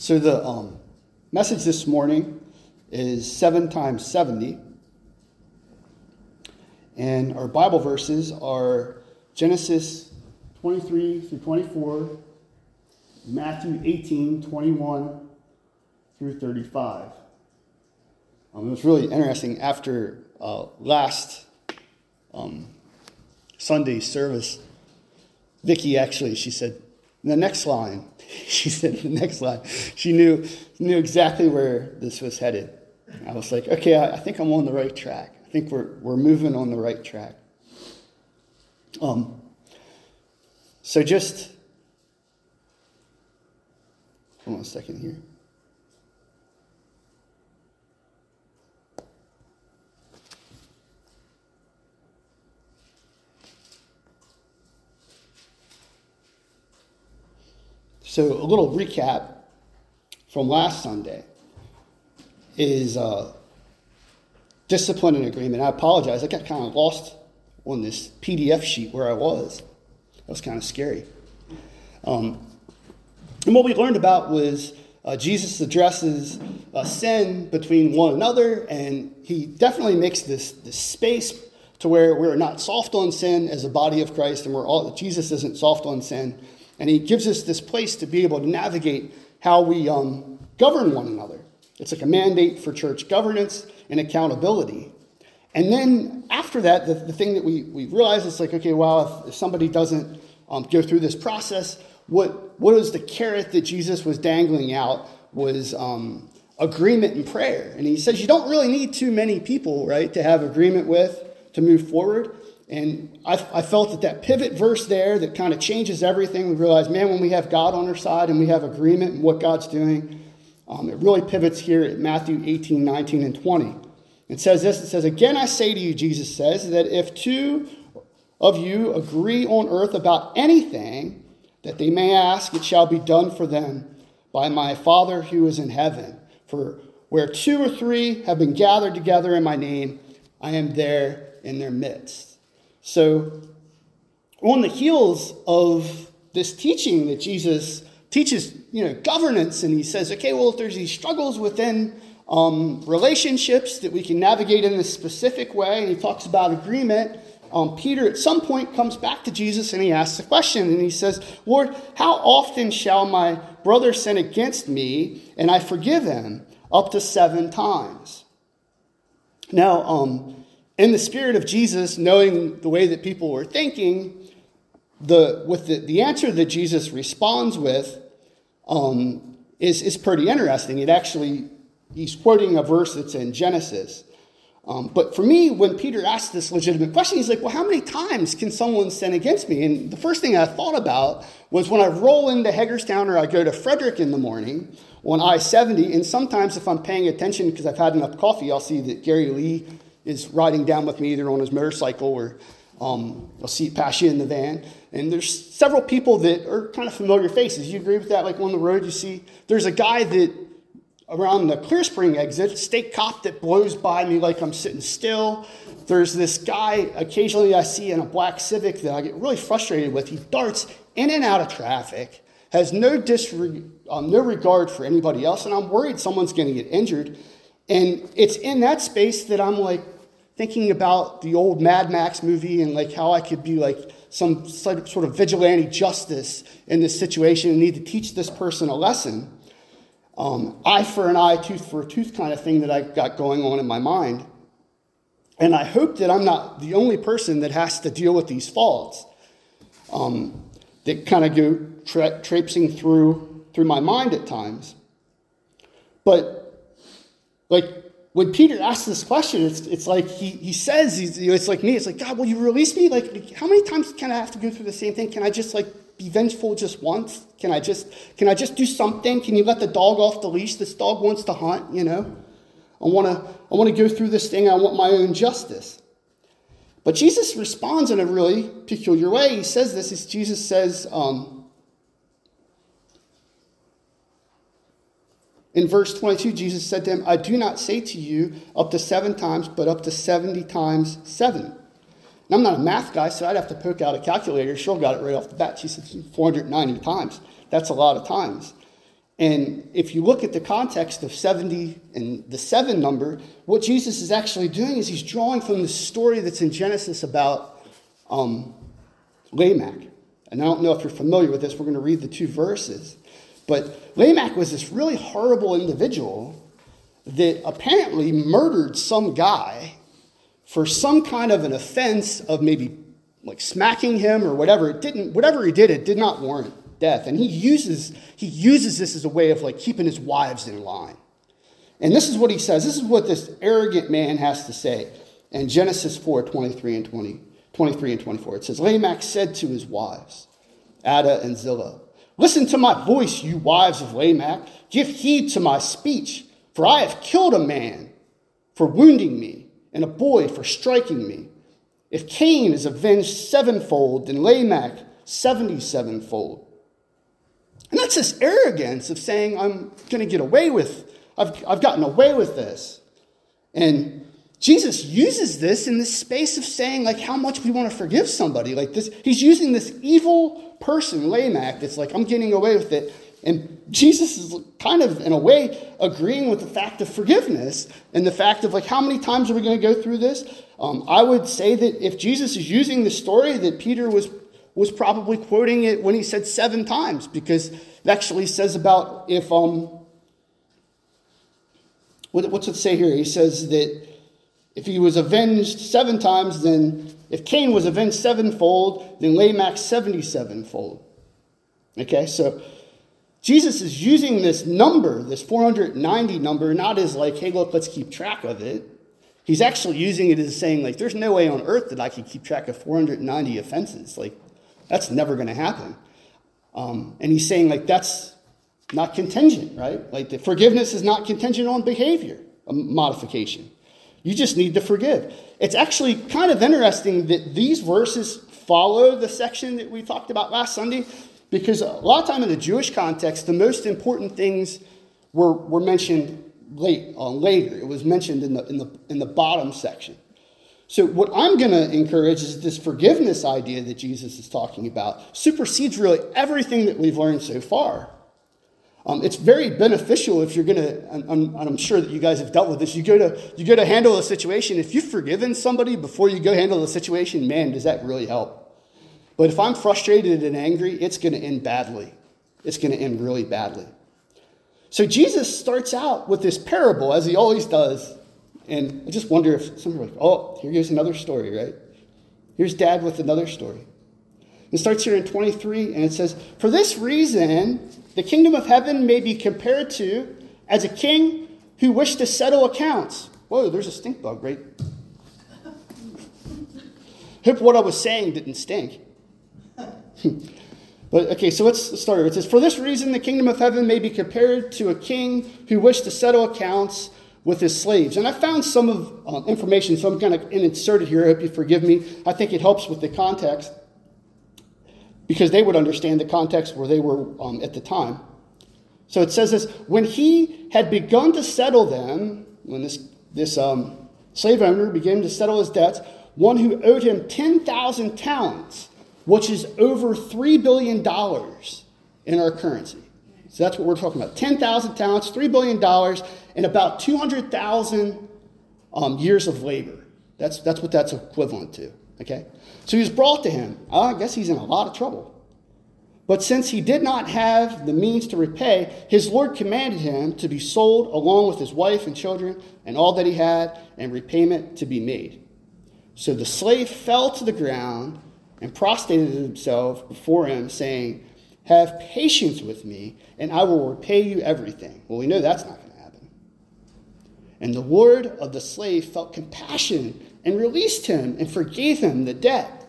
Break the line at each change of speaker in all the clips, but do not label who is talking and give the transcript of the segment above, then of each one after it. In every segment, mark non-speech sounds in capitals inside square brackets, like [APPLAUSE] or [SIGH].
So the um, message this morning is 7 times 70. And our Bible verses are Genesis 23 through 24, Matthew 18, 21 through 35. Um, it was really interesting after uh, last um, Sunday service. Vicky actually, she said, the next line, [LAUGHS] she said the next line, she knew, knew exactly where this was headed. I was like, okay, I, I think I'm on the right track. I think we're, we're moving on the right track. Um, so just, hold on a second here. So, a little recap from last Sunday is uh, discipline and agreement. I apologize. I got kind of lost on this PDF sheet where I was. That was kind of scary. Um, and what we learned about was uh, Jesus addresses uh, sin between one another, and he definitely makes this, this space to where we're not soft on sin as a body of Christ, and we're all Jesus isn't soft on sin. And he gives us this place to be able to navigate how we um, govern one another. It's like a mandate for church governance and accountability. And then after that, the, the thing that we, we realize is like, okay, well, if, if somebody doesn't um, go through this process, what, what was the carrot that Jesus was dangling out was um, agreement and prayer. And he says you don't really need too many people, right, to have agreement with to move forward. And I, I, felt that that pivot verse there that kind of changes everything. We realize, man, when we have God on our side and we have agreement in what God's doing, um, it really pivots here at Matthew 18, 19, and 20. It says this it says, Again, I say to you, Jesus says, that if two of you agree on earth about anything that they may ask, it shall be done for them by my Father who is in heaven. For where two or three have been gathered together in my name, I am there in their midst. So, on the heels of this teaching that Jesus teaches, you know, governance, and he says, okay, well, if there's these struggles within um, relationships that we can navigate in a specific way, and he talks about agreement. Um, Peter at some point comes back to Jesus and he asks a question and he says, Lord, how often shall my brother sin against me and I forgive him? Up to seven times. Now, um, in the spirit of Jesus, knowing the way that people were thinking, the, with the, the answer that Jesus responds with um, is, is pretty interesting. It actually, he's quoting a verse that's in Genesis. Um, but for me, when Peter asked this legitimate question, he's like, Well, how many times can someone sin against me? And the first thing I thought about was when I roll into Hagerstown or I go to Frederick in the morning on I 70, and sometimes if I'm paying attention because I've had enough coffee, I'll see that Gary Lee is riding down with me either on his motorcycle or um, I'll pass you in the van. And there's several people that are kind of familiar faces. You agree with that? Like on the road, you see there's a guy that around the Clear Spring exit, state cop that blows by me like I'm sitting still. There's this guy occasionally I see in a black Civic that I get really frustrated with. He darts in and out of traffic, has no disre- um, no regard for anybody else, and I'm worried someone's going to get injured. And it's in that space that I'm like thinking about the old Mad Max movie and like how I could be like some sort of vigilante justice in this situation and need to teach this person a lesson. Um, eye for an eye, tooth for a tooth kind of thing that I've got going on in my mind. And I hope that I'm not the only person that has to deal with these faults um, that kind of go tra- traipsing through, through my mind at times. But like when Peter asks this question, it's, it's like he, he says, he's, you know, it's like me, it's like, God, will you release me? Like, how many times can I have to go through the same thing? Can I just like be vengeful just once? Can I just, can I just do something? Can you let the dog off the leash? This dog wants to hunt, you know? I want to, I want to go through this thing. I want my own justice. But Jesus responds in a really peculiar way. He says this, is Jesus says, um, In verse 22, Jesus said to him, I do not say to you up to seven times, but up to 70 times seven. And I'm not a math guy, so I'd have to poke out a calculator. Cheryl got it right off the bat. She said 490 times. That's a lot of times. And if you look at the context of 70 and the seven number, what Jesus is actually doing is he's drawing from the story that's in Genesis about um, Lamech. And I don't know if you're familiar with this, we're going to read the two verses. But Lamech was this really horrible individual that apparently murdered some guy for some kind of an offense of maybe like smacking him or whatever. It didn't, whatever he did, it did not warrant death. And he uses, he uses this as a way of like keeping his wives in line. And this is what he says. This is what this arrogant man has to say in Genesis 4 23 and 20, 23 and 24. It says, Lamech said to his wives, Ada and Zillah, Listen to my voice, you wives of Lamech. Give heed to my speech, for I have killed a man for wounding me, and a boy for striking me. If Cain is avenged sevenfold, then Lamech seventy sevenfold. And that's this arrogance of saying, I'm going to get away with, I've, I've gotten away with this. And Jesus uses this in this space of saying, like, how much we want to forgive somebody. Like, this, he's using this evil person, Lamech, that's like, I'm getting away with it. And Jesus is kind of, in a way, agreeing with the fact of forgiveness and the fact of, like, how many times are we going to go through this? Um, I would say that if Jesus is using the story, that Peter was, was probably quoting it when he said seven times, because it actually says about if, um, what, what's it say here? He says that if he was avenged seven times, then if Cain was avenged sevenfold, then Lamech 77fold. Okay, so Jesus is using this number, this 490 number, not as like, hey, look, let's keep track of it. He's actually using it as saying, like, there's no way on earth that I can keep track of 490 offenses. Like, that's never going to happen. Um, and he's saying, like, that's not contingent, right? Like, the forgiveness is not contingent on behavior modification. You just need to forgive. It's actually kind of interesting that these verses follow the section that we talked about last Sunday because a lot of time in the Jewish context, the most important things were, were mentioned late, uh, later. It was mentioned in the, in, the, in the bottom section. So, what I'm going to encourage is this forgiveness idea that Jesus is talking about supersedes really everything that we've learned so far. Um, it's very beneficial if you're going to, and, I'm sure that you guys have dealt with this. You go to you go to handle a situation. If you've forgiven somebody before you go handle the situation, man, does that really help? But if I'm frustrated and angry, it's going to end badly. It's going to end really badly. So Jesus starts out with this parable, as he always does. And I just wonder if somebody like, oh, here goes another story, right? Here's dad with another story. It starts here in 23, and it says, For this reason, the kingdom of heaven may be compared to as a king who wished to settle accounts. Whoa, there's a stink bug, right? [LAUGHS] Hope what I was saying didn't stink. [LAUGHS] but okay, so let's start. It says, For this reason, the kingdom of heaven may be compared to a king who wished to settle accounts with his slaves. And I found some of uh, information, so I'm going to insert it here. I hope you forgive me. I think it helps with the context because they would understand the context where they were um, at the time. So it says this when he had begun to settle them, when this, this um, slave owner began to settle his debts, one who owed him 10,000 talents, which is over $3 billion in our currency. So that's what we're talking about 10,000 talents, $3 billion, and about 200,000 um, years of labor. That's, that's what that's equivalent to. Okay? So he was brought to him. Ah, I guess he's in a lot of trouble. But since he did not have the means to repay, his Lord commanded him to be sold along with his wife and children and all that he had, and repayment to be made. So the slave fell to the ground and prostrated himself before him, saying, Have patience with me, and I will repay you everything. Well, we know that's not going to happen. And the Lord of the slave felt compassion and released him and forgave him the debt.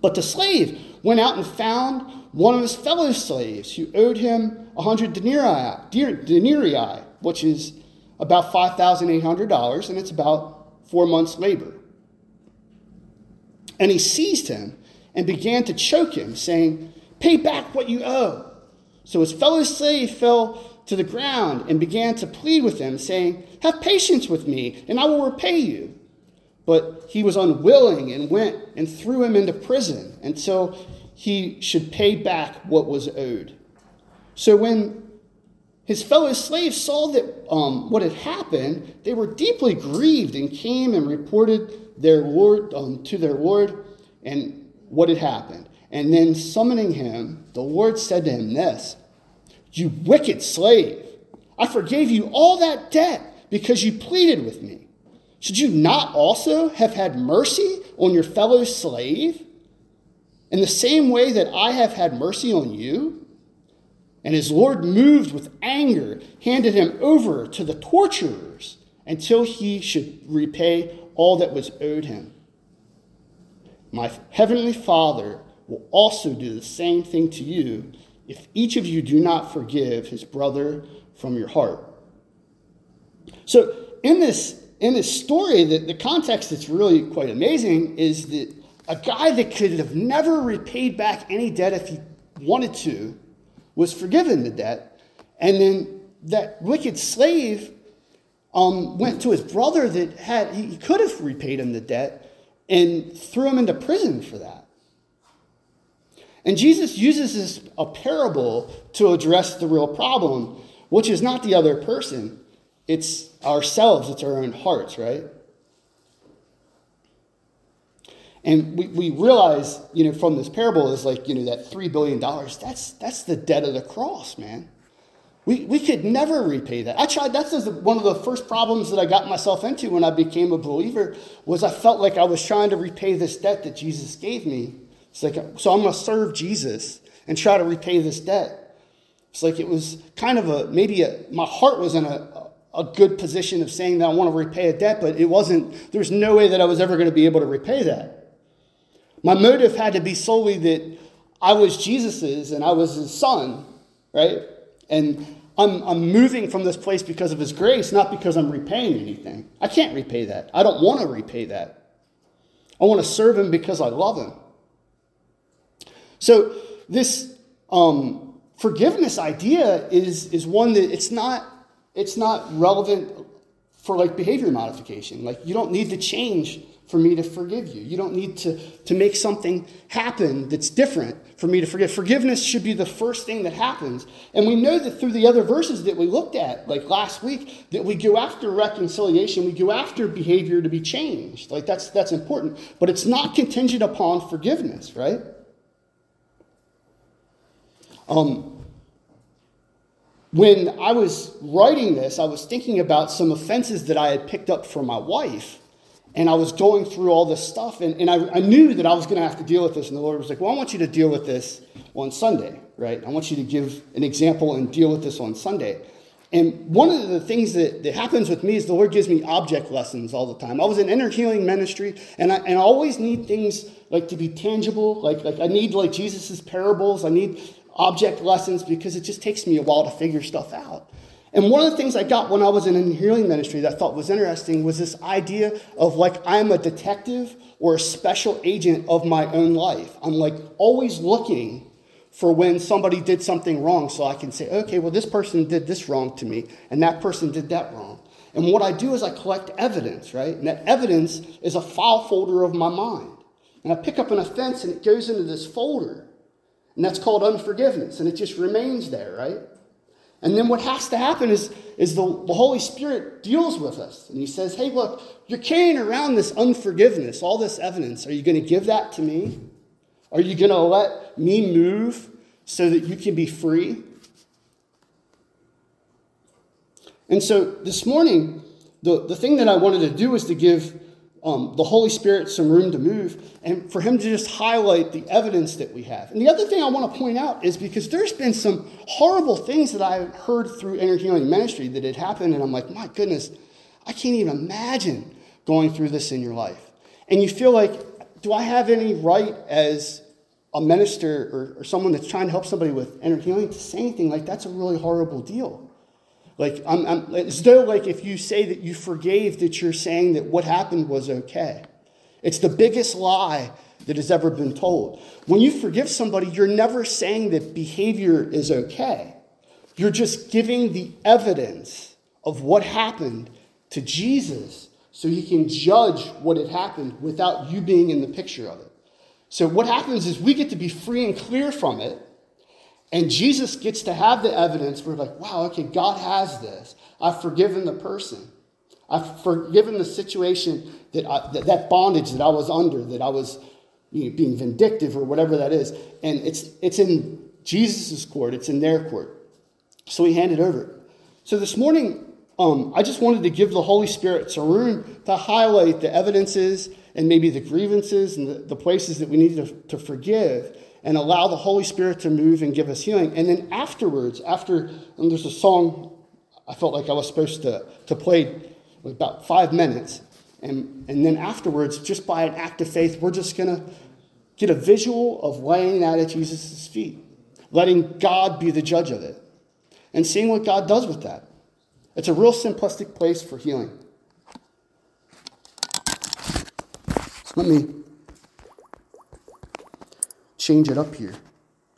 But the slave went out and found one of his fellow slaves who owed him a hundred denarii, denarii, which is about $5,800, and it's about four months' labor. And he seized him and began to choke him, saying, Pay back what you owe. So his fellow slave fell to the ground and began to plead with him, saying, Have patience with me, and I will repay you. But he was unwilling and went and threw him into prison until he should pay back what was owed. So when his fellow slaves saw that um, what had happened, they were deeply grieved and came and reported their lord um, to their lord and what had happened. And then summoning him, the Lord said to him this You wicked slave, I forgave you all that debt because you pleaded with me. Should you not also have had mercy on your fellow slave in the same way that I have had mercy on you? And his Lord, moved with anger, handed him over to the torturers until he should repay all that was owed him. My heavenly Father will also do the same thing to you if each of you do not forgive his brother from your heart. So, in this in this story, the, the context that's really quite amazing is that a guy that could have never repaid back any debt if he wanted to was forgiven the debt. And then that wicked slave um, went to his brother that had, he could have repaid him the debt and threw him into prison for that. And Jesus uses this a parable to address the real problem, which is not the other person, it's ourselves, it's our own hearts, right? And we, we realize, you know, from this parable is like, you know, that $3 billion, that's, that's the debt of the cross, man. We, we could never repay that. I tried, that's one of the first problems that I got myself into when I became a believer was I felt like I was trying to repay this debt that Jesus gave me. It's like, so I'm going to serve Jesus and try to repay this debt. It's like it was kind of a, maybe a, my heart was in a, a good position of saying that I want to repay a debt, but it wasn't, there's no way that I was ever going to be able to repay that. My motive had to be solely that I was Jesus's and I was his son, right? And I'm, I'm moving from this place because of his grace, not because I'm repaying anything. I can't repay that. I don't want to repay that. I want to serve him because I love him. So, this um, forgiveness idea is, is one that it's not it's not relevant for like behavior modification. Like you don't need to change for me to forgive you. You don't need to, to make something happen that's different for me to forgive. Forgiveness should be the first thing that happens. And we know that through the other verses that we looked at, like last week, that we go after reconciliation, we go after behavior to be changed. Like that's that's important. But it's not contingent upon forgiveness, right? Um, when I was writing this, I was thinking about some offenses that I had picked up for my wife. And I was going through all this stuff, and, and I, I knew that I was going to have to deal with this. And the Lord was like, Well, I want you to deal with this on Sunday, right? I want you to give an example and deal with this on Sunday. And one of the things that, that happens with me is the Lord gives me object lessons all the time. I was in inner healing ministry, and I, and I always need things like to be tangible. Like, like I need like Jesus's parables. I need object lessons because it just takes me a while to figure stuff out. And one of the things I got when I was in healing ministry that I thought was interesting was this idea of like I'm a detective or a special agent of my own life. I'm like always looking for when somebody did something wrong so I can say, okay, well, this person did this wrong to me and that person did that wrong. And what I do is I collect evidence, right? And that evidence is a file folder of my mind. And I pick up an offense and it goes into this folder. And that's called unforgiveness. And it just remains there, right? And then what has to happen is, is the, the Holy Spirit deals with us. And he says, hey, look, you're carrying around this unforgiveness, all this evidence. Are you going to give that to me? Are you going to let me move so that you can be free? And so this morning, the, the thing that I wanted to do was to give um, the Holy Spirit some room to move and for Him to just highlight the evidence that we have. And the other thing I want to point out is because there's been some horrible things that I've heard through inner healing ministry that had happened, and I'm like, my goodness, I can't even imagine going through this in your life. And you feel like, do I have any right as a minister or, or someone that's trying to help somebody with inner healing to say anything like that's a really horrible deal? Like, I'm, I'm, it's though like if you say that you forgave, that you're saying that what happened was okay. It's the biggest lie that has ever been told. When you forgive somebody, you're never saying that behavior is okay. You're just giving the evidence of what happened to Jesus so he can judge what had happened without you being in the picture of it. So, what happens is we get to be free and clear from it And Jesus gets to have the evidence. We're like, wow, okay, God has this. I've forgiven the person. I've forgiven the situation that, I, that, that bondage that I was under, that I was you know, being vindictive or whatever that is. And it's, it's in Jesus' court, it's in their court. So he handed over. So this morning, um, I just wanted to give the Holy Spirit some room to highlight the evidences and maybe the grievances and the, the places that we need to, to forgive and allow the Holy Spirit to move and give us healing. And then afterwards, after, and there's a song I felt like I was supposed to, to play about five minutes. And, and then afterwards, just by an act of faith, we're just going to get a visual of laying that at Jesus' feet, letting God be the judge of it, and seeing what God does with that. It's a real simplistic place for healing. Let me change it up here.